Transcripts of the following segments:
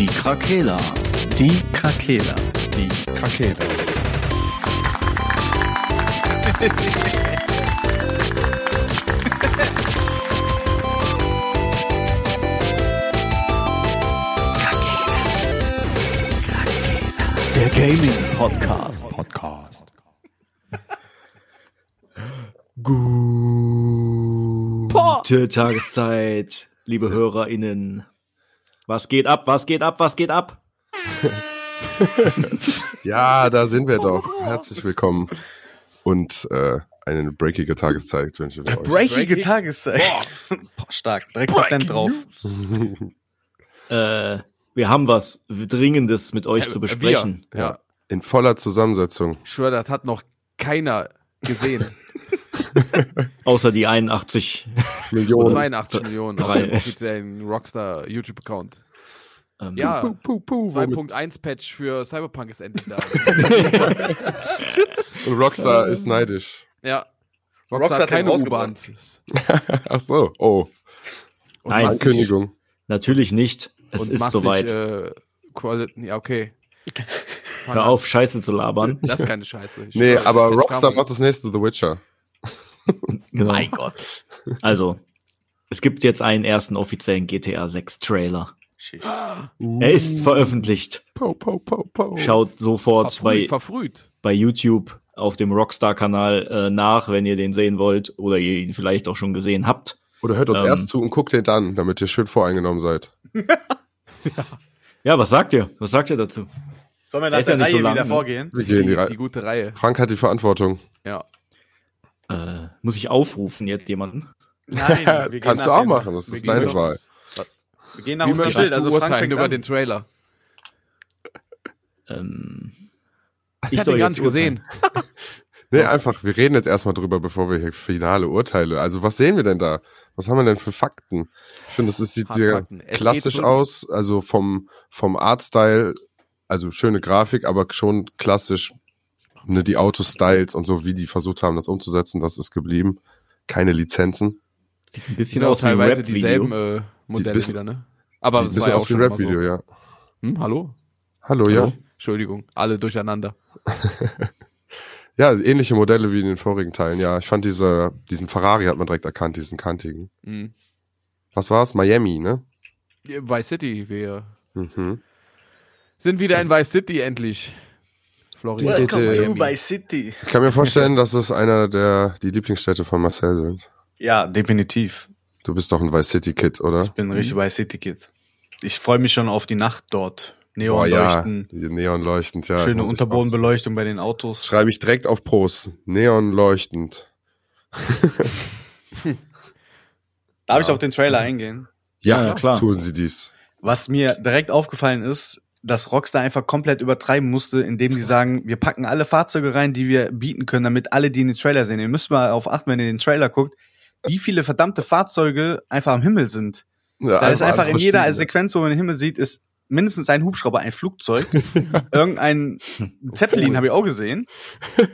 Die Krakela. Die Krakela. Die Krakela. Der Gaming Podcast. Podcast. Gute Tageszeit, liebe HörerInnen. Was geht ab? Was geht ab? Was geht ab? Ja, da sind wir doch. Herzlich willkommen. Und äh, eine breakige Tageszeit wünsche ich euch. Breakige Tageszeit. Boah, stark. Direkt Patent drauf. Äh, wir haben was Dringendes mit euch Äh, zu besprechen. ja. In voller Zusammensetzung. Ich schwöre, das hat noch keiner gesehen. Außer die 81. Millionen. 82 Millionen auf dem offiziellen Rockstar YouTube-Account. Ähm, Ja, Puh, puh, puh, womit- 2.1-Patch für Cyberpunk ist endlich da. Und Rockstar ist neidisch. ja. Rockstar, Rockstar hat keine. U-Bahn. Ach so, oh. Und Nein. Ankündigung. Natürlich nicht. Es und ist massig, soweit. Äh, Quality, ja, okay. Hör auf, Scheiße zu labern. Das ist keine Scheiße. Ich Nee, aber Rockstar macht das nächste The Witcher. Genau. Mein Gott. Also, es gibt jetzt einen ersten offiziellen GTA 6 Trailer. Shit. Er ist veröffentlicht. Po, po, po, po. Schaut sofort verfrüht, bei, verfrüht. bei YouTube auf dem Rockstar-Kanal äh, nach, wenn ihr den sehen wollt oder ihr ihn vielleicht auch schon gesehen habt. Oder hört uns Ähm. erst zu und guckt den dann, damit ihr schön voreingenommen seid. Ja, was sagt ihr? Was sagt ihr dazu? Sollen wir Der nach ist ja der nicht so Reihe lang, wieder ne? vorgehen? Wir gehen die Die, gute Reihe. Frank hat die Verantwortung. Ja. Äh, muss ich aufrufen jetzt jemanden? Nein, wir gehen Kannst du auch machen, das ist deine Wahl. Wir gehen nach Wie unserem du Also Frank fängt über an. den Trailer? Ähm, Ich habe soll den gar nicht gesehen. Nee, einfach, wir reden jetzt erstmal drüber, bevor wir hier finale Urteile. Also, was sehen wir denn da? Was haben wir denn für Fakten? Ich finde, es ist- sieht sehr klassisch so- aus, also vom, vom Artstyle, also schöne Grafik, aber schon klassisch, ne, die Autostyles und so, wie die versucht haben, das umzusetzen, das ist geblieben. Keine Lizenzen. Sieht ein Die bisschen sind auch aus teilweise dieselben äh, Modelle bisschen- wieder, ne? Aber Sieht das war ja auch schon Rap-Video, so. ja. Hm, hallo? Hallo, ja. Hallo? Entschuldigung, alle durcheinander. Ja, ähnliche Modelle wie in den vorigen Teilen, ja. Ich fand diese, diesen Ferrari hat man direkt erkannt, diesen kantigen. Mhm. Was war's? Miami, ne? Vice City, wir Mhm. sind wieder in Vice City endlich. Florida. Welcome to. Vice City. Ich kann mir vorstellen, dass es einer der, die Lieblingsstädte von Marcel sind. Ja, definitiv. Du bist doch ein Vice City Kid, oder? Ich bin ein richtig Vice City Kid. Ich freue mich schon auf die Nacht dort. Ja, Neonleuchten, die Neonleuchtend, ja. schöne Unterbodenbeleuchtung bei den Autos. Schreibe ich direkt auf Pros. Neonleuchtend. Darf ich auf den Trailer eingehen? Ja, Ja, klar. tun sie dies. Was mir direkt aufgefallen ist, dass Rockstar einfach komplett übertreiben musste, indem die sagen, wir packen alle Fahrzeuge rein, die wir bieten können, damit alle, die in den Trailer sehen. Ihr müsst mal darauf achten, wenn ihr den Trailer guckt, wie viele verdammte Fahrzeuge einfach am Himmel sind. Ja, Da ist einfach in jeder Stimme. Sequenz, wo man den Himmel sieht, ist mindestens ein Hubschrauber, ein Flugzeug, irgendein Zeppelin habe ich auch gesehen.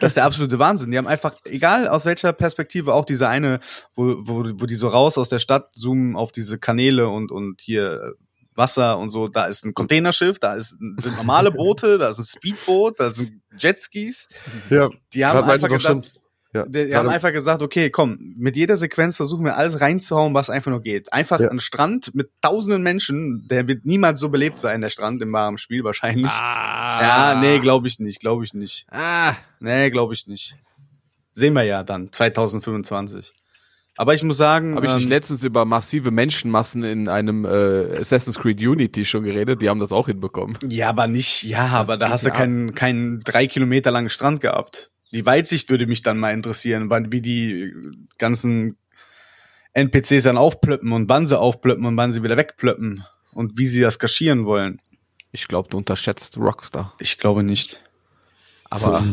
Das ist der absolute Wahnsinn. Die haben einfach, egal aus welcher Perspektive, auch diese eine, wo, wo, wo die so raus aus der Stadt zoomen auf diese Kanäle und, und hier Wasser und so, da ist ein Containerschiff, da ist, sind normale Boote, da ist ein Speedboot, da sind Jetskis. Ja, Die haben einfach doch schon. Ja, die, die haben einfach gesagt, okay, komm, mit jeder Sequenz versuchen wir alles reinzuhauen, was einfach nur geht. Einfach Ja. ein Strand mit tausenden Menschen, der wird niemals so belebt sein, der Strand im wahren Spiel wahrscheinlich. Ah. Ja, nee, glaube ich nicht, glaube ich nicht. Ah, Nee, glaube ich nicht. Sehen wir ja dann, 2025. Aber ich muss sagen, habe ich nicht ähm, letztens über massive Menschenmassen in einem äh, Assassin's Creed Unity schon geredet? Die haben das auch hinbekommen. ja, aber nicht, ja, aber da hast du keinen, keinen drei Kilometer langen Strand gehabt. Die Weitsicht würde mich dann mal interessieren, wann, wie die ganzen NPCs dann aufplöppen und wann sie aufplöppen und wann sie wieder wegplöppen und wie sie das kaschieren wollen. Ich glaube, du unterschätzt Rockstar. Ich glaube nicht. Aber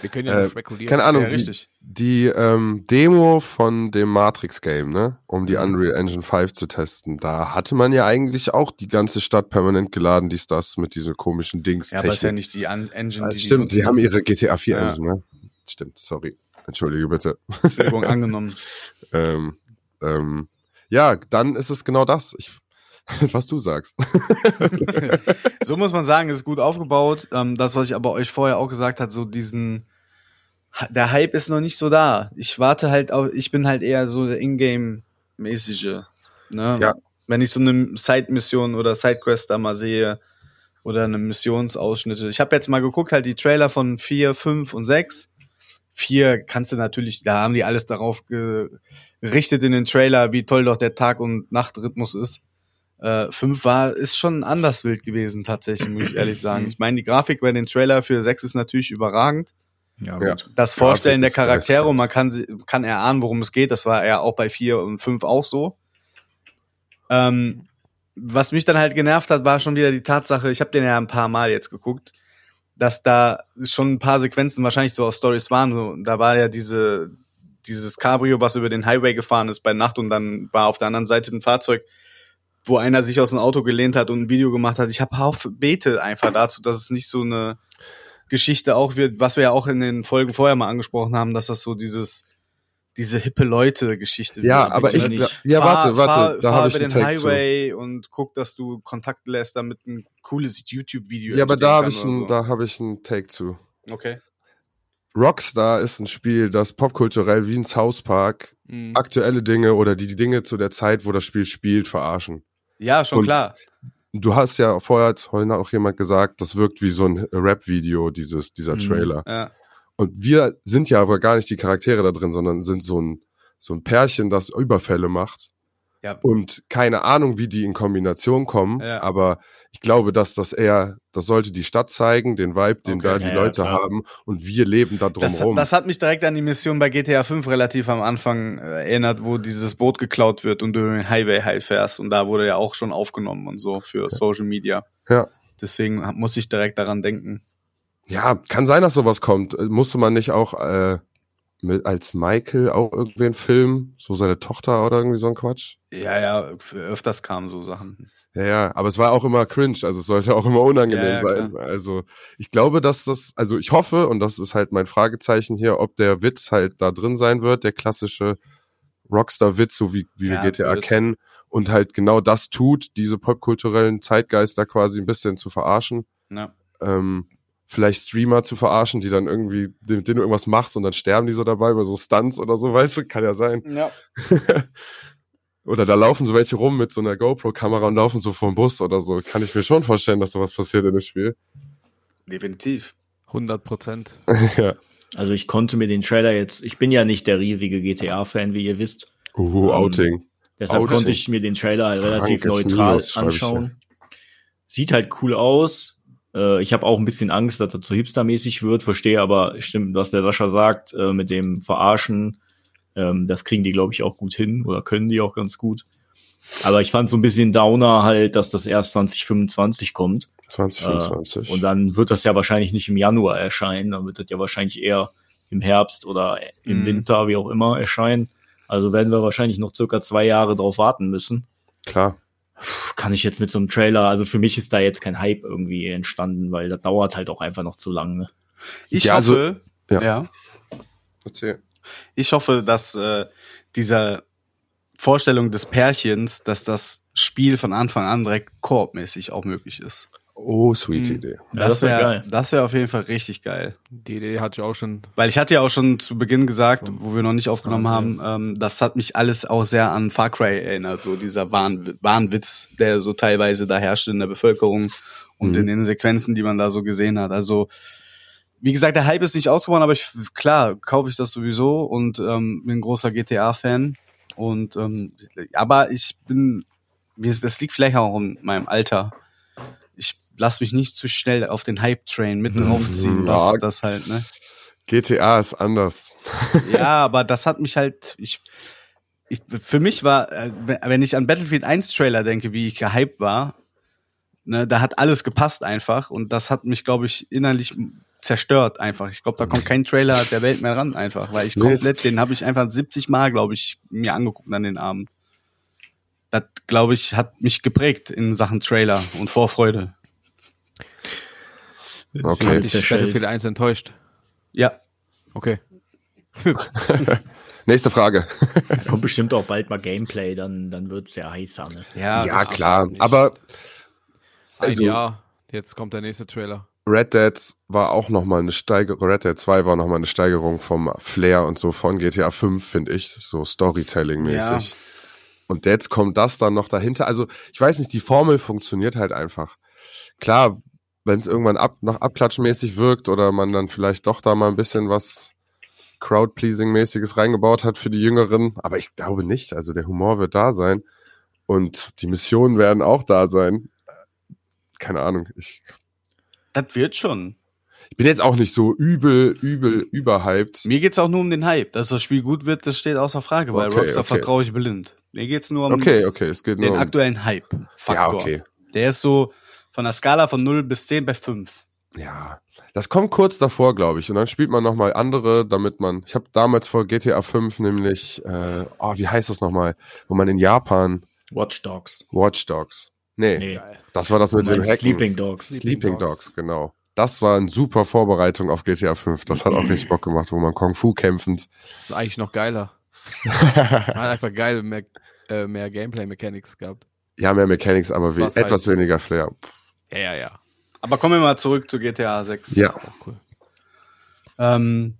wir können ja Äh, nur spekulieren. Keine Ahnung, Ja, die, richtig. die ähm, Demo von dem Matrix-Game, ne, um die Mhm. Unreal Engine 5 zu testen, da hatte man ja eigentlich auch die ganze Stadt permanent geladen, dies, das, mit diesen komischen Dings. Ja, aber ist ja nicht die An Engine, Ah, die stimmt, die sie haben ihre GTA 4 Ja. Engine, ne? Stimmt, sorry. Entschuldige bitte. Entschuldigung angenommen. Ähm, ähm, ja, dann ist es genau das. Ich, Was du sagst. so muss man sagen, ist gut aufgebaut. Ähm, das, was ich aber euch vorher auch gesagt hat, so diesen, der Hype ist noch nicht so da. Ich warte halt auf, ich bin halt eher so der Ingame-mäßige. Ne? Ja. Wenn ich so eine Side-Mission oder Sidequest da mal sehe oder eine Missionsausschnitte. Ich habe jetzt mal geguckt, halt die Trailer von 4, 5 und 6. 4 kannst du natürlich, da haben die alles darauf gerichtet in den Trailer, wie toll doch der Tag- und Nachtrhythmus ist. Äh, 5 war, ist schon anders wild gewesen, tatsächlich, muss ich ehrlich sagen. Ich meine, die Grafik bei den Trailer für 6 ist natürlich überragend. Ja, Ja. gut. Das Vorstellen der ist geistig. Charaktere und man kann, sie- kann erahnen, worum es geht. Das war ja auch bei 4 und 5 auch so. Ähm, was mich dann halt genervt hat, war schon wieder die Tatsache, ich habe den ja ein paar Mal jetzt geguckt, dass da schon ein paar Sequenzen wahrscheinlich so aus Stories waren. So, da war ja diese, dieses Cabrio, was über den Highway gefahren ist bei Nacht und dann war auf der anderen Seite ein Fahrzeug, wo einer sich aus dem Auto gelehnt hat und ein Video gemacht hat. Ich habe Haufen Bete einfach dazu, dass es nicht so eine Geschichte auch wird, was wir ja auch in den Folgen vorher mal angesprochen haben, dass das so dieses diese hippe Leute Geschichte Ja, wird. aber ich, nicht. ja, fahr, warte, warte, fahr, da habe ich über den Take zu. Highway und guck, dass du Kontakt lässt, damit ein cooles YouTube-Video Ja, aber da habe ich, ein, so. da habe ich einen Take zu. Okay. Rockstar ist ein Spiel, das popkulturell wie ein South Park Mhm. aktuelle Dinge oder die Dinge zu der Zeit, wo das Spiel spielt, verarschen. Ja, schon Und- klar. Du hast ja vorher hat vorhin auch jemand gesagt, das wirkt wie so ein Rap-Video, dieses, dieser Mhm. Trailer. Ja. Und wir sind ja aber gar nicht die Charaktere da drin, sondern sind so ein, so ein Pärchen, das Überfälle macht. Ja. Und keine Ahnung, wie die in Kombination kommen, Ja. aber ich glaube, dass das eher, das sollte die Stadt zeigen, den Vibe, den Okay. da die Ja, Leute haben und wir leben da Das, drumherum. das hat mich direkt an die Mission bei GTA 5 relativ am Anfang äh, erinnert, wo dieses Boot geklaut wird und du über den Highway halt fährst. Und da wurde ja auch schon aufgenommen und so für Social Media. Ja. Deswegen muss ich direkt daran denken. Ja, kann sein, dass sowas kommt. Äh, Musste man nicht auch äh, mit, als Michael auch irgendwen filmen? So seine Tochter oder irgendwie so ein Quatsch? Ja, ja, öfters kamen so Sachen. Ja, ja, aber es war auch immer cringe, also es sollte auch immer unangenehm Ja, ja, sein. Also ich glaube, dass das, also ich hoffe, und das ist halt mein Fragezeichen hier, ob der Witz halt da drin sein wird, der klassische Rockstar-Witz, so wie, wie Ja, wir GTA wird. kennen, und halt genau das tut, diese popkulturellen Zeitgeister quasi ein bisschen zu verarschen. Ja. ähm, vielleicht Streamer zu verarschen, die dann irgendwie, mit denen du irgendwas machst und dann sterben die so dabei bei so Stunts oder so, weißt du, kann ja sein. Ja. oder da laufen so welche rum mit so einer GoPro-Kamera und laufen so vom Bus oder so. Kann ich mir schon vorstellen, dass sowas passiert in dem Spiel. Definitiv. 100 Prozent. ja. Also ich konnte mir den Trailer jetzt, ich bin ja nicht der riesige GTA-Fan, wie ihr wisst. Uh, Ähm, Outing. Deshalb Outing. konnte ich mir den Trailer halt relativ neutral Minus, schreib ich anschauen. Sieht halt cool aus. Äh, ich habe auch ein bisschen Angst, dass er zu hipstermäßig wird, verstehe aber, stimmt, was der Sascha sagt, äh, mit dem Verarschen. Ähm, das kriegen die, glaube ich, auch gut hin oder können die auch ganz gut. Aber ich fand so ein bisschen Downer halt, dass das erst 2025 kommt. 2025. Äh, und dann wird das ja wahrscheinlich nicht im Januar erscheinen, dann wird das ja wahrscheinlich eher im Herbst oder im Mhm. Winter, wie auch immer, erscheinen. Also werden wir wahrscheinlich noch circa zwei Jahre drauf warten müssen. Klar. Kann ich jetzt mit so einem Trailer, also für mich ist da jetzt kein Hype irgendwie entstanden, weil das dauert halt auch einfach noch zu lange. Ne? Ich Ja, also- hoffe, ja. ja. Erzähl. Ich hoffe, dass äh, dieser Vorstellung des Pärchens, dass das Spiel von Anfang an direkt koopmäßig auch möglich ist. Oh, sweet Mhm. Idee. Ja, das wär wäre geil. das wäre auf jeden Fall richtig geil. Die Idee hatte ich auch schon. Weil ich hatte ja auch schon zu Beginn gesagt, wo wir noch nicht aufgenommen haben, ähm, das hat mich alles auch sehr an Far Cry erinnert, so dieser Wahn, Wahnwitz, der so teilweise da herrscht in der Bevölkerung und Mhm. in den Sequenzen, die man da so gesehen hat. Also wie gesagt, der Hype ist nicht ausgeworden, aber ich, klar, kaufe ich das sowieso und ähm, bin ein großer GTA-Fan. Und ähm, aber ich bin, das liegt vielleicht auch in meinem Alter. Ich lasse mich nicht zu schnell auf den Hype-Train mit draufziehen. Ja. Das, das halt, ne? GTA ist anders. Ja, aber das hat mich halt, ich, ich für mich war, äh, wenn ich an Battlefield 1 Trailer denke, wie ich gehypt war, ne, da hat alles gepasst einfach und das hat mich, glaube ich, innerlich zerstört einfach. Ich glaube, da kommt kein Trailer der Welt mehr ran einfach, weil ich komplett, den habe ich einfach 70 Mal, glaube ich, mir angeguckt an den Abend. Das, glaube ich, hat mich geprägt in Sachen Trailer und Vorfreude. Okay. Hat dich Battlefield 1 enttäuscht. Ja, Okay. Nächste Frage. Da kommt bestimmt auch bald mal Gameplay, dann, dann wird's ja heißer, ne? Ja, ja, klar. Aber Ein Also- Jahr. Jetzt kommt der nächste Trailer. Red Dead war auch nochmal eine Steigerung, Red Dead 2 war nochmal eine Steigerung vom Flair und so von GTA 5, finde ich, so Storytelling-mäßig. Und jetzt kommt das dann noch dahinter. Also, ich weiß nicht, die Formel funktioniert halt einfach. Klar, wenn es irgendwann ab, noch abklatschmäßig wirkt oder man dann vielleicht doch da mal ein bisschen was Crowd-Pleasing-mäßiges reingebaut hat für die Jüngeren, aber ich glaube nicht. Also, der Humor wird da sein und die Missionen werden auch da sein. Keine Ahnung, ich Das wird schon. ich bin jetzt auch nicht so übel, übel, überhyped. Mir geht's auch nur um den Hype. Dass das Spiel gut wird, das steht außer Frage, weil Okay, Rockstar okay. vertraue ich blind. Mir geht's nur um Okay, okay, es geht den nur um, aktuellen Hype-Faktor. Ja, okay. Der ist so von der Skala von 0 bis 10 bei 5. Ja, das kommt kurz davor, glaube ich. Und dann spielt man nochmal andere, damit man. Ich habe damals vor GTA 5 nämlich, äh, oh, wie heißt das nochmal? Wo man in Japan Watch Dogs. Watch Dogs. Nee, Nee, das war das mit dem Hacken. Sleeping Dogs. Sleeping Dogs, genau. Das war eine super Vorbereitung auf GTA 5. Das hat auch richtig Bock gemacht, wo man Kung Fu kämpfend. Das ist eigentlich noch geiler. Hat einfach geil mehr, äh, mehr Gameplay-Mechanics gehabt. Ja, mehr Mechanics, aber we Was halt- etwas weniger Flair. Ja, ja, ja. Aber kommen wir mal zurück zu GTA 6. Ja. Cool. Ähm,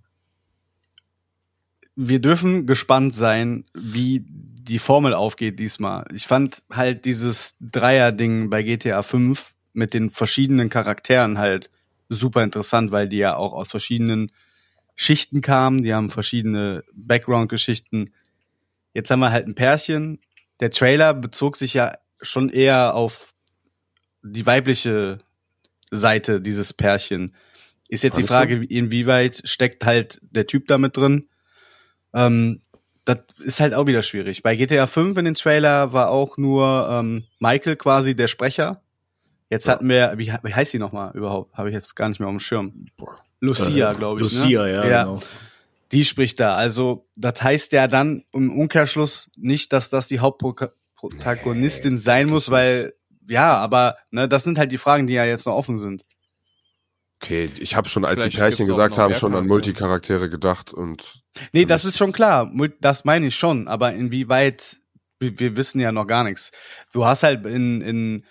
wir dürfen gespannt sein, wie die Formel aufgeht diesmal. Ich fand halt dieses Dreier-Ding bei GTA 5 mit den verschiedenen Charakteren halt super interessant, weil die ja auch aus verschiedenen Schichten kamen, die haben verschiedene Background-Geschichten. Jetzt haben wir halt ein Pärchen. Der Trailer bezog sich ja schon eher auf die weibliche Seite dieses Pärchen. Ist jetzt die Fandest Frage, inwieweit steckt halt der Typ da mit drin? Ähm, das ist halt auch wieder schwierig. Bei GTA 5 in den Trailer war auch nur ähm, Michael quasi der Sprecher. Jetzt Ja. hatten wir, wie, wie heißt sie nochmal überhaupt? Habe ich jetzt gar nicht mehr auf dem Schirm. Lucia, Äh, glaube ich. Lucia, ne? ja, ja. genau. Die spricht da. Also, das heißt ja dann im Umkehrschluss nicht, dass das die Hauptprotagonistin sein muss, weil, ja, aber ne, das sind halt die Fragen, die ja jetzt noch offen sind. Okay, ich habe schon, als die Vielleicht Pärchen gibt's auch gesagt haben, schon an Charaktere. Multicharaktere gedacht und Nee, das ist schon klar. Das meine ich schon. Aber inwieweit, wir, wir wissen ja noch gar nichts. Du hast halt in, in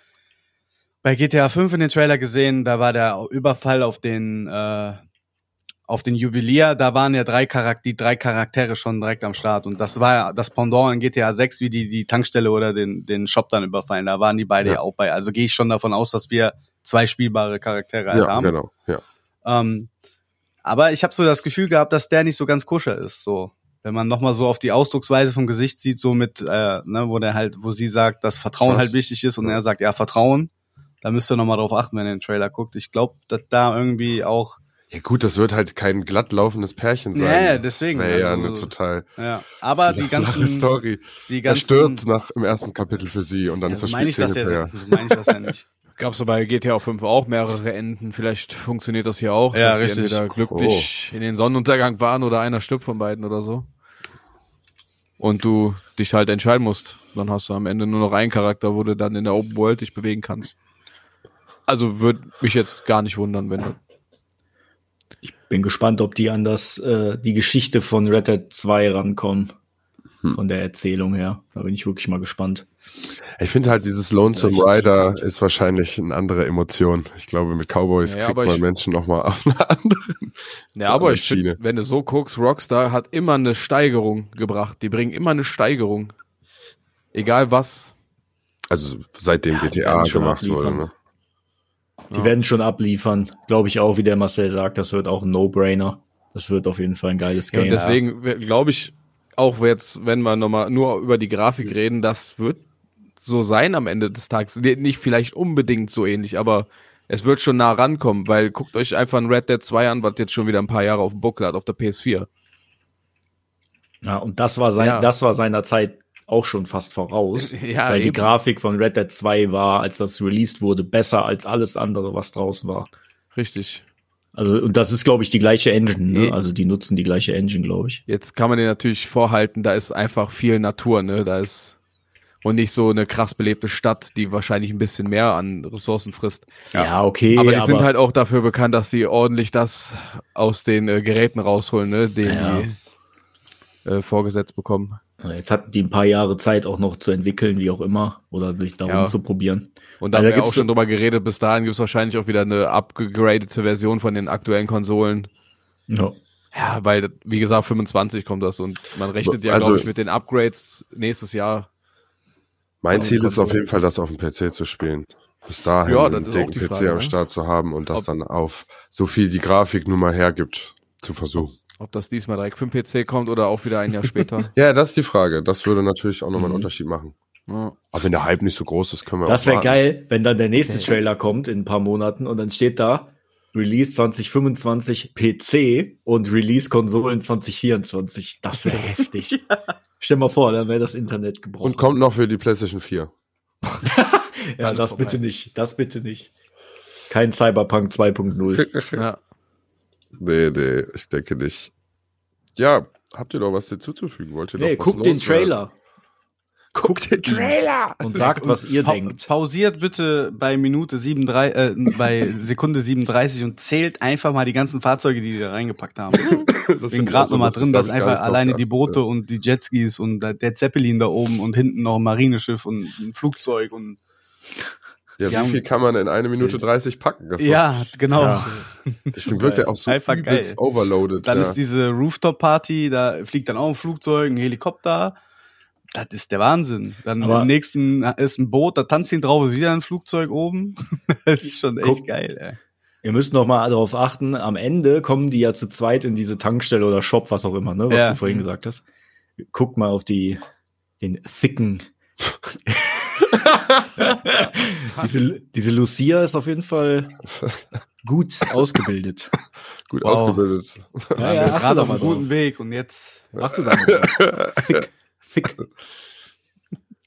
bei GTA 5 in den Trailer gesehen, da war der Überfall auf den äh, auf den Juwelier, da waren ja drei Charakter, die drei Charaktere schon direkt am Start. Und das war ja das Pendant in GTA 6, wie die die Tankstelle oder den, den Shop dann überfallen. Da waren die beide Ja. ja auch bei. Also gehe ich schon davon aus, dass wir zwei spielbare Charaktere halt ja, haben. genau, ja. Ähm, aber ich habe so das Gefühl gehabt, dass der nicht so ganz koscher ist. So, wenn man noch mal so auf die Ausdrucksweise vom Gesicht sieht, so mit, äh, ne, wo der halt, wo sie sagt, dass Vertrauen Trust. halt wichtig ist und Ja. er sagt, ja Vertrauen. Da müsst ihr noch mal drauf achten, wenn ihr den Trailer guckt. Ich glaube, dass da irgendwie auch, Ja gut, das wird halt kein glatt laufendes Pärchen sein. Ja, ja, Das deswegen, wär ja also- eine total ja. Aber die ganzen, Story. die Er ganzen, stirbt nach im ersten Kapitel für sie und dann ja, ist so das meine Spiel ich das ja, Singleplayer. so meine ich das ja nicht. Gab es bei GTA 5 auch mehrere Enden. Vielleicht funktioniert das hier auch, Ja, dass richtig. sie entweder glücklich in den Sonnenuntergang waren oder einer stirbt von beiden oder so. Und du dich halt entscheiden musst. Dann hast du am Ende nur noch einen Charakter, wo du dann in der Open World dich bewegen kannst. Also würde mich jetzt gar nicht wundern, wenn du Bin gespannt, ob die an das, äh, die Geschichte von Red Dead 2 rankommen. Hm. Von der Erzählung her. Da bin ich wirklich mal gespannt. Ich finde halt, dieses Lonesome Rider ist wahrscheinlich eine andere Emotion. Ich glaube, mit Cowboys Ja, kriegt man ich- Menschen nochmal auf eine andere. Ja, aber ich finde, wenn du so guckst, Rockstar hat immer eine Steigerung gebracht. Die bringen immer eine Steigerung. Egal was. Also seitdem Ja, GTA gemacht wurde. Ne? Die Ja. werden schon abliefern. Glaube ich auch, wie der Marcel sagt. Das wird auch ein No-Brainer. Das wird auf jeden Fall ein geiles Ja, Game. und deswegen glaube ich, auch jetzt, wenn wir nochmal nur über die Grafik reden, das wird so sein am Ende des Tages. Nicht vielleicht unbedingt so ähnlich, aber es wird schon nah rankommen, weil guckt euch einfach ein Red Dead 2 an, was jetzt schon wieder ein paar Jahre auf dem Buckel hat, auf der PS4. Ja, und das war sein, Ja. das war seiner Zeit auch schon fast voraus. Ja, weil die eben. Grafik von Red Dead 2 war, als das released wurde, besser als alles andere, was draußen war. Richtig. Also, und das ist, glaube ich, die gleiche Engine, ne? Also die nutzen die gleiche Engine, glaube ich. Jetzt kann man dir natürlich vorhalten, da ist einfach viel Natur, ne? Da ist und nicht so eine krass belebte Stadt, die wahrscheinlich ein bisschen mehr an Ressourcen frisst. Ja, okay. aber die sind halt auch dafür bekannt, dass die ordentlich das aus den äh, Geräten rausholen, ne? Den Ja. die, äh, vorgesetzt bekommen. Ja, Jetzt hatten die ein paar Jahre Zeit auch noch zu entwickeln, wie auch immer, oder sich darum Ja. zu probieren. Und da Also haben wir auch schon drüber geredet, bis dahin gibt es wahrscheinlich auch wieder eine abgegradete Version von den aktuellen Konsolen. Ja. Ja, weil, wie gesagt, 25 kommt das und man rechnet ja, Also- glaube ich, mit den Upgrades nächstes Jahr. Mein Ziel ist auf jeden Fall, das auf dem PC zu spielen. Bis dahin Ja, die PC Frage, am ne? Start zu haben und das Ob- dann auf so viel die Grafik nun mal hergibt, zu versuchen. Ob das diesmal direkt für den PC kommt oder auch wieder ein Jahr später. Ja, das ist die Frage. Das würde natürlich auch nochmal einen Mhm. Unterschied machen. Ja. Aber wenn der Hype nicht so groß ist, können wir Das auch wäre geil, wenn dann der nächste Trailer kommt in ein paar Monaten und dann steht da Release 2025 PC und Release Konsolen 2024. Das wäre heftig. Stell mal vor, dann wäre das Internet gebrochen. Und kommt noch für die PlayStation 4. ja, das vorbei. bitte nicht. Das bitte nicht. Kein Cyberpunk 2.0. Ja. Nee, nee, ich denke nicht. Ja, habt ihr noch was hinzuzufügen? Wollt ihr Nee, noch was guckt den? Trailer Guckt den Trailer! und sagt, was ihr Pa denkt. Pausiert bitte bei Minute 37, äh, bei Sekunde 37 und zählt einfach mal die ganzen Fahrzeuge, die die da reingepackt haben. Ich bin gerade nochmal drin, dass einfach alleine die Boote und die Jetskis und der Zeppelin da oben und hinten noch ein Marineschiff und ein Flugzeug und Ja, wie haben- viel kann man in eine Minute 30 packen? Das ja, genau. Ja. Deswegen wirkt der auch so Einfach übelst geil. overloaded. Dann ja. ist diese Rooftop-Party, da fliegt dann auch ein Flugzeug, ein Helikopter. Das ist der Wahnsinn. Dann Aber- im nächsten ist ein Boot, da tanzt ihn drauf, ist wieder ein Flugzeug oben. Das ist schon echt Guck. geil, ey. Ihr müsst noch mal darauf achten, am Ende kommen die ja zu zweit in diese Tankstelle oder Shop, was auch immer, ne, was Ja. du vorhin gesagt hast. Guckt mal auf die, den thicken. diese, diese Lucia ist auf jeden Fall gut ausgebildet. gut Wow. ausgebildet. Ja, ja, achte Gerade auf mal einem guten drauf. Weg und jetzt. Achte da mal. Thick. Thick.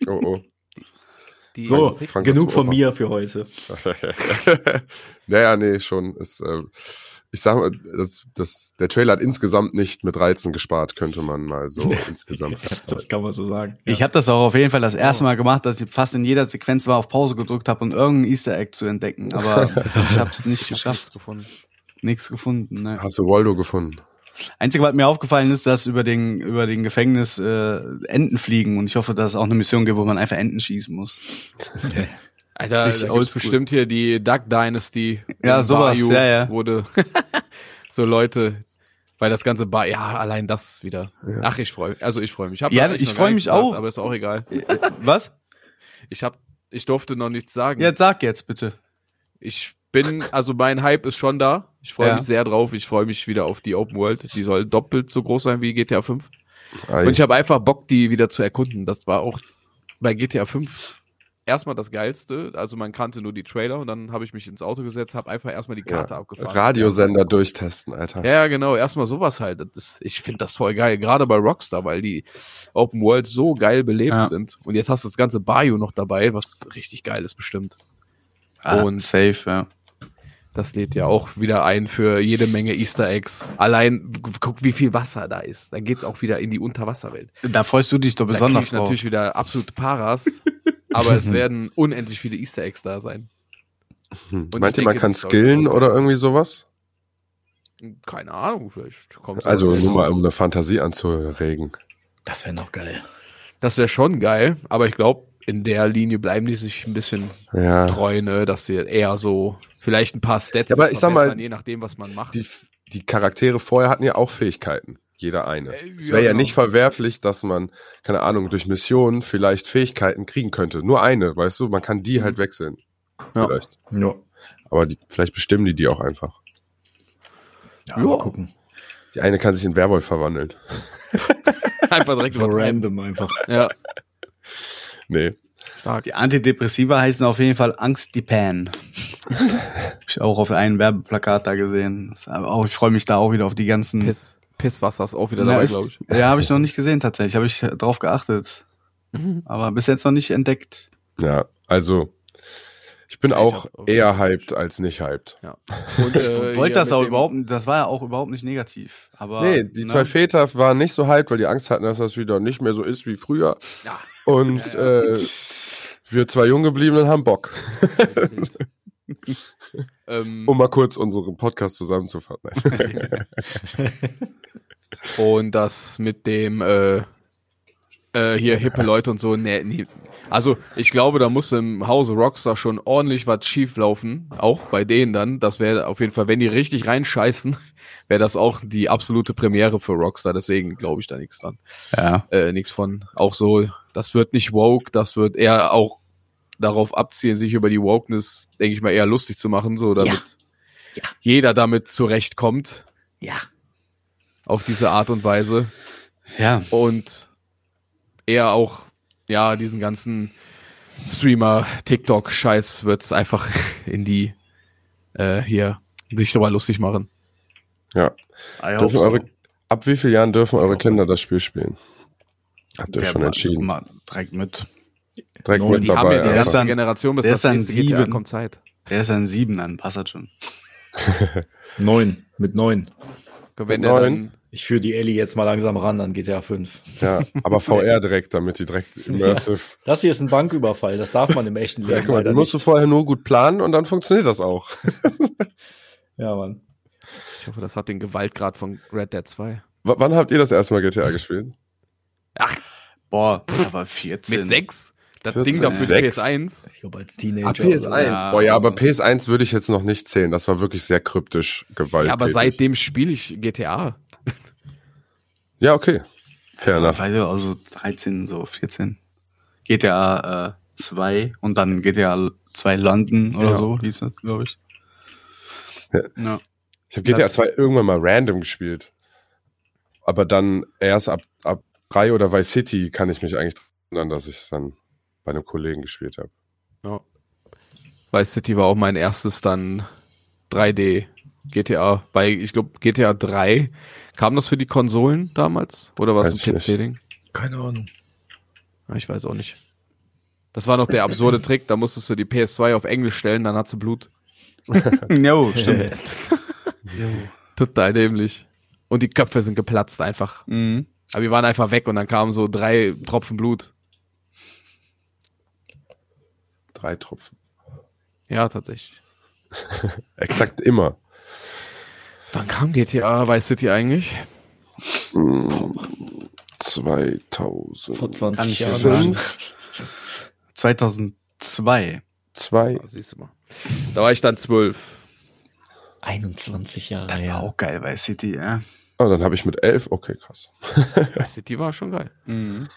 Oh, oh. Die So, Frank, genug von mir für heute. naja, nee, schon. Ist, äh, ich sag mal, das, das, der Trailer hat insgesamt nicht mit Reizen gespart, könnte man mal so insgesamt festhalten. Das kann man so sagen. Ich habe das auch auf jeden Fall das erste Mal gemacht, dass ich fast in jeder Sequenz war auf Pause gedrückt habe, um irgendein Easter Egg zu entdecken. Aber ich habe es nicht geschafft. gefunden. Nichts gefunden. Ne. Hast du Waldo gefunden? Einzige, was mir aufgefallen ist, dass über den über den Gefängnis äh, Enten fliegen und ich hoffe, dass es auch eine Mission gibt, wo man einfach Enten schießen muss. Alter, Richtig da gibt's bestimmt hier die Duck Dynasty. Ja, sowas, Bayou ja, ja. Wurde so Leute, weil das ganze Bar, ja, allein das wieder. Ach, ich freue mich. Also ich freue mich. hab Ja, ich noch freu gar mich gesagt, auch. Aber ist auch egal. Was? Ich hab, ich durfte noch nichts sagen. Jetzt sag jetzt bitte. Ich bin, also mein Hype ist schon da. Ich freue Ja. mich sehr drauf. Ich freue mich wieder auf die Open World. Die soll doppelt so groß sein wie GTA 5. Ei. Und ich habe einfach Bock, die wieder zu erkunden. Das war auch bei GTA 5 erstmal das Geilste. Also man kannte nur die Trailer und dann habe ich mich ins Auto gesetzt, habe einfach erstmal die Karte ja. abgefahren. Radiosender durchtesten, Alter. Ja, genau. Erstmal sowas halt. Das ist, ich finde das voll geil. Gerade bei Rockstar, weil die Open World so geil belebt Ja. sind. Und jetzt hast du das ganze Bayou noch dabei, was richtig geil ist bestimmt. Ah, Und- safe, ja. Das lädt ja auch wieder ein für jede Menge Easter Eggs. Allein gu- guck, wie viel Wasser da ist. Dann geht's auch wieder in die Unterwasserwelt. Da freust du dich doch Da krieg besonders ich drauf. natürlich wieder absolute Paras. Aber es werden unendlich viele Easter Eggs da sein. Hm. Und Meint ihr, man kann skillen oder irgendwie sowas? Keine Ahnung, vielleicht kommt Also nur mal, um eine Fantasie anzuregen. Das wäre noch geil. Das wäre schon geil, aber ich glaube, in der Linie bleiben die sich ein bisschen Ja. treu, ne, dass sie eher so vielleicht ein paar Stats Ja, aber ich sag mal, je nachdem, was man macht. Die, die Charaktere vorher hatten ja auch Fähigkeiten. Jeder eine. Äh, es ja, wäre ja genau. nicht verwerflich, dass man, keine Ahnung, durch Missionen vielleicht Fähigkeiten kriegen könnte. Nur eine, weißt du? Man kann die halt wechseln. Ja. Vielleicht. Ja. Aber die, vielleicht bestimmen die die auch einfach. Ja, Ja. mal gucken. Die eine kann sich in Werwolf verwandeln. Einfach direkt So random einfach. Ja, Nee. stark. Die Antidepressiva heißen auf jeden Fall Angstdipan. Hab ich auch auf einem Werbeplakat da gesehen. Auch, ich freue mich da auch wieder auf die ganzen. Piss, Pisswasser ist auch wieder Ja, dabei, ist- glaube ich. Ja, habe ich noch nicht gesehen tatsächlich. Habe ich drauf geachtet. Aber bis jetzt noch nicht entdeckt. Ja, also ich bin Ja, ich auch hab auch- eher hyped als nicht hyped. Ja. Und, äh, Ich wollte das auch überhaupt, das war ja auch überhaupt nicht negativ. Aber nee, die ne? zwei Väter waren nicht so hyped, weil die Angst hatten, dass das wieder nicht mehr so ist wie früher. Ja. Und Ja, Äh, wir zwei Junggebliebenen haben Bock. Ähm, Um mal kurz unseren Podcast zusammenzufassen. Und das mit dem äh, äh, hier hippe Leute und so, nee, nee. Also ich glaube, da muss im Hause Rockstar schon ordentlich was schief laufen, auch bei denen dann. Das wäre auf jeden Fall, wenn die richtig reinscheißen, wäre das auch die absolute Premiere für Rockstar. Deswegen glaube ich da nichts dran. Ja. Äh, nichts von. Auch so, das wird nicht woke, das wird eher auch darauf abzielen, sich über die Wokeness, denke ich mal, eher lustig zu machen, so damit Ja. jeder damit zurechtkommt Ja. auf diese Art und Weise Ja. und eher auch, ja, diesen ganzen Streamer, TikTok-Scheiß wird's einfach in die, äh, hier, sich darüber lustig machen. Ja. I hope Dürfen so. eure, ab wie vielen Jahren dürfen eure Kinder das Spiel spielen? Habt ihr Der schon entschieden? ma- Direkt mit. Direkt Neun, mit Die haben dabei. ja die erste Generation, bis der das nächste GTA kommt Zeit. Der ist ein Sieben, dann passt das schon. Neun. Mit neun. Wenn Mit er neun? dann, Ich führe die Ellie jetzt mal langsam ran an GTA 5. ja, aber VR direkt, damit die direkt immersive. Das hier ist ein Banküberfall. Das darf man im echten Ja, Leben leider du musst du nicht. vorher nur gut planen und dann funktioniert das auch. Ja, Mann. ich hoffe, das hat den Gewaltgrad von Red Dead 2. W wann habt ihr das erste Mal GTA gespielt? Ach, Boah, aber 14. mit 6? Das 14, Ding dafür sechs. PS1. Ich glaube, als Teenager. Ah, PS1. oder so. Ja. Boah, ja, aber PS1 würde ich jetzt noch nicht zählen. Das war wirklich sehr kryptisch gewalttätig. Ja, aber seitdem spiele ich GTA. Ja, okay. Fair Also, enough. ich, also 13, so 14. GTA äh, 2 und dann GTA 2 London oder Ja. so, hieß das, glaube ich. Ja. Ja. Ich habe GTA 2 irgendwann mal random gespielt. Aber dann erst ab, ab 3 oder Vice City kann ich mich eigentlich erinnern, dass ich es dann bei einem Kollegen gespielt habe. Ja. Vice City war auch mein erstes dann 3D GTA. Bei, ich glaube, GTA 3. Kam das für die Konsolen damals? Oder war es ein PC-Ding? Keine Ahnung. Ich weiß auch nicht. Das war noch der absurde Trick. Da musstest du die PS2 auf Englisch stellen, dann hat sie Blut. Jo, stimmt. Total dämlich. Und die Köpfe sind geplatzt einfach. mhm. Aber die waren einfach weg und dann kamen so drei Tropfen Blut. Drei Tropfen. Ja, tatsächlich. Exakt immer. Wann kam GTA Vice City eigentlich? Mm, 2000. Vor 20 Kann ich Jahren. dir sagen. Fünf, 2002. zwei. Ah, siehst du mal. Da war ich dann zwölf. 21 Jahre Das war auch geil bei City, ja. Oh, dann habe ich mit elf. Okay, krass. Vice City war schon geil. Mhm.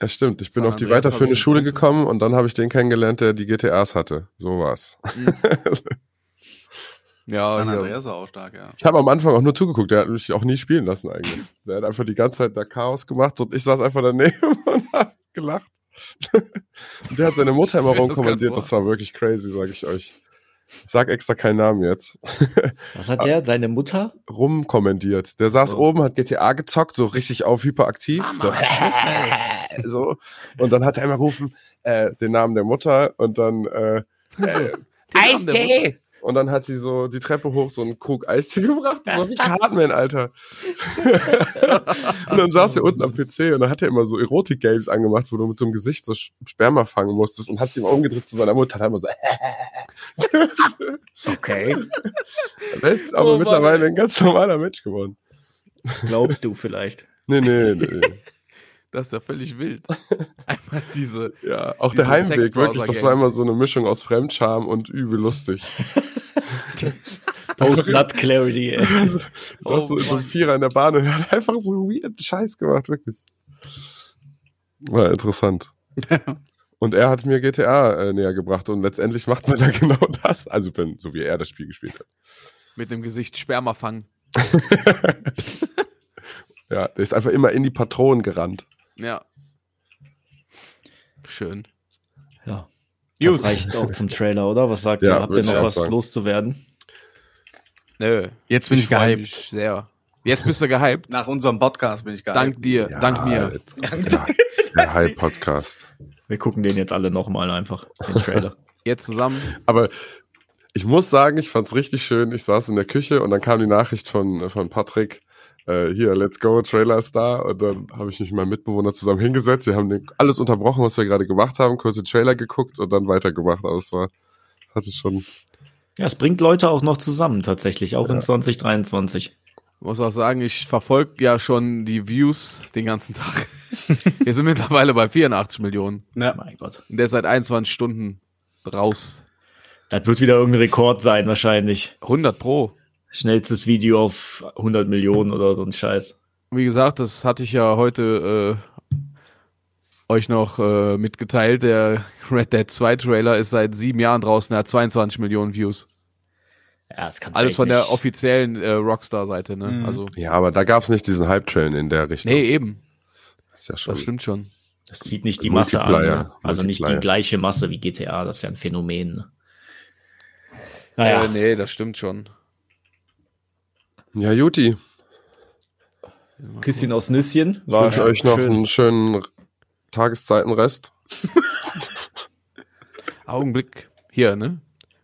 Ja, stimmt. Ich bin San auf die Andreas weiterführende ich Schule gekommen und dann habe ich den kennengelernt, der die GTAs hatte. So war's. Ja, San ja. Andreas war auch stark, ja. Ich habe am Anfang auch nur zugeguckt. Der hat mich auch nie spielen lassen eigentlich. Der hat einfach die ganze Zeit da Chaos gemacht und ich saß einfach daneben und hab gelacht. und der hat seine Mutter immer vor. Das war wirklich crazy, sage ich euch. Ich sag extra keinen Namen jetzt. Was hat der? Seine Mutter? Rumkommentiert. Der saß So. oben, hat GTA gezockt, so richtig auf hyperaktiv. So, so. Und dann hat er immer gerufen, äh, den Namen der Mutter und dann äh, äh, Eistee! Und dann hat sie so die Treppe hoch so einen Krug Eistee gebracht. War wie Cartman, Alter. und dann saß er unten am PC und dann hat er immer so Erotik-Games angemacht, wo du mit so einem Gesicht so Sperma fangen musstest und hat sie immer umgedreht zu seiner Mutter. Hat immer so, Okay. er ist aber Oh mittlerweile ein ganz normaler Mensch geworden. Glaubst du vielleicht? Nee, nee, nee. Das ist ja völlig wild. Einfach diese. Ja, auch Diese der Heimweg, wirklich, das war immer so eine Mischung aus Fremdscham und übel lustig. Post-Nut Clarity, ey. saß Oh so in so einem. Vierer in der Bahn und er hat einfach so weird Scheiß gemacht, wirklich. War interessant. Und er hat mir GTA äh, näher gebracht und letztendlich macht man da genau das. Also wenn, so wie er das Spiel gespielt hat. Mit dem Gesicht Sperma fangen. Ja, der ist einfach immer in die Patronen gerannt. Ja. Schön. Ja. Gut. Das reicht auch zum Trailer, oder? Was sagt Ja, ihr? Habt ihr ich noch was sagen. loszuwerden? Nö. Jetzt bin ich, freu gehypt. mich sehr. Jetzt bist du gehypt. Nach unserem Podcast bin ich gehypt. Dank dir, dank mir. Jetzt kommt der, High-Podcast. Wir gucken den jetzt alle nochmal einfach, den Trailer. Jetzt zusammen. Aber ich muss sagen, ich fand's richtig schön. Ich saß in der Küche und dann kam die Nachricht von, von Patrick, äh, hier, let's go, Trailer ist da. Und dann habe ich mich mit meinem Mitbewohner zusammen hingesetzt. Wir haben alles unterbrochen, was wir gerade gemacht haben, kurz den Trailer geguckt und dann weitergemacht. Aber es war, hatte schon, Ja, es bringt Leute auch noch zusammen, tatsächlich, auch Ja. in 2023. muss auch sagen, ich verfolge ja schon die Views den ganzen Tag. Wir sind mittlerweile bei 84 Millionen. Ja. Mein Gott. Und der ist seit 21 Stunden raus. Das wird wieder irgendein Rekord sein, wahrscheinlich. 100 pro. Schnellstes Video auf 100 Millionen oder so ein Scheiß. Wie gesagt, das hatte ich ja heute äh, euch noch äh, mitgeteilt. Der Red Dead 2 Trailer ist seit sieben Jahren draußen, er hat 22 Millionen Views. Ja, das kannst du Alles von der nicht. offiziellen äh, Rockstar-Seite, ne? Mhm. Also, Ja, aber da gab's nicht diesen Hype-Train in der Richtung. nee, eben. Das ist ja schon. Das stimmt schon. Das zieht nicht die Masse an. Ne? Also nicht die gleiche Masse wie GTA, das ist ja ein Phänomen. Ne? Naja, Äh, nee, das stimmt schon. Ja, Juti. Küsschen aus Nüsschen. Ich War wünsche euch noch schön. einen schönen Tageszeitenrest. Augenblick. Hier, ne?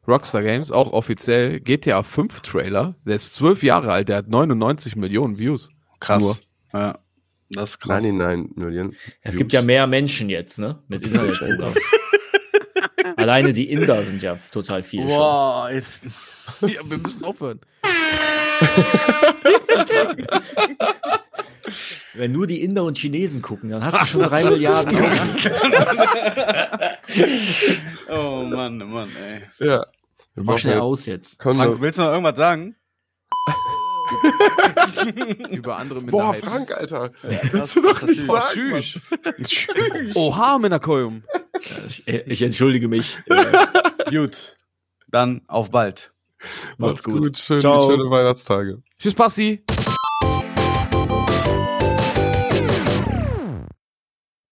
Rockstar Games, auch offiziell GTA 5 Trailer. Der ist zwölf Jahre alt, der hat 99 Millionen Views. Krass. Nur. Ja. Das ist krass. 99 Millionen. Es gibt ja mehr Menschen jetzt, ne? Mit Internetzugang. Alleine die Inder sind ja total viel. schon. Boah, jetzt. Ja, wir müssen aufhören. Wenn nur die Inder und Chinesen gucken, dann hast du schon drei Milliarden. Oh Mann, oh Mann, ey. Ja. Wir Mach schnell jetzt- aus jetzt. Können Frank, wir, willst du noch irgendwas sagen? Über andere boah, Minderheiten. Frank, Alter. das- Willst du doch nicht Oh, sagen. Mann. tschüss. Oha, Männerkoyum. Ich, ich entschuldige mich. Gut. Dann auf bald. Macht's gut. Schön, Ciao. schöne Weihnachtstage. Tschüss, Passi.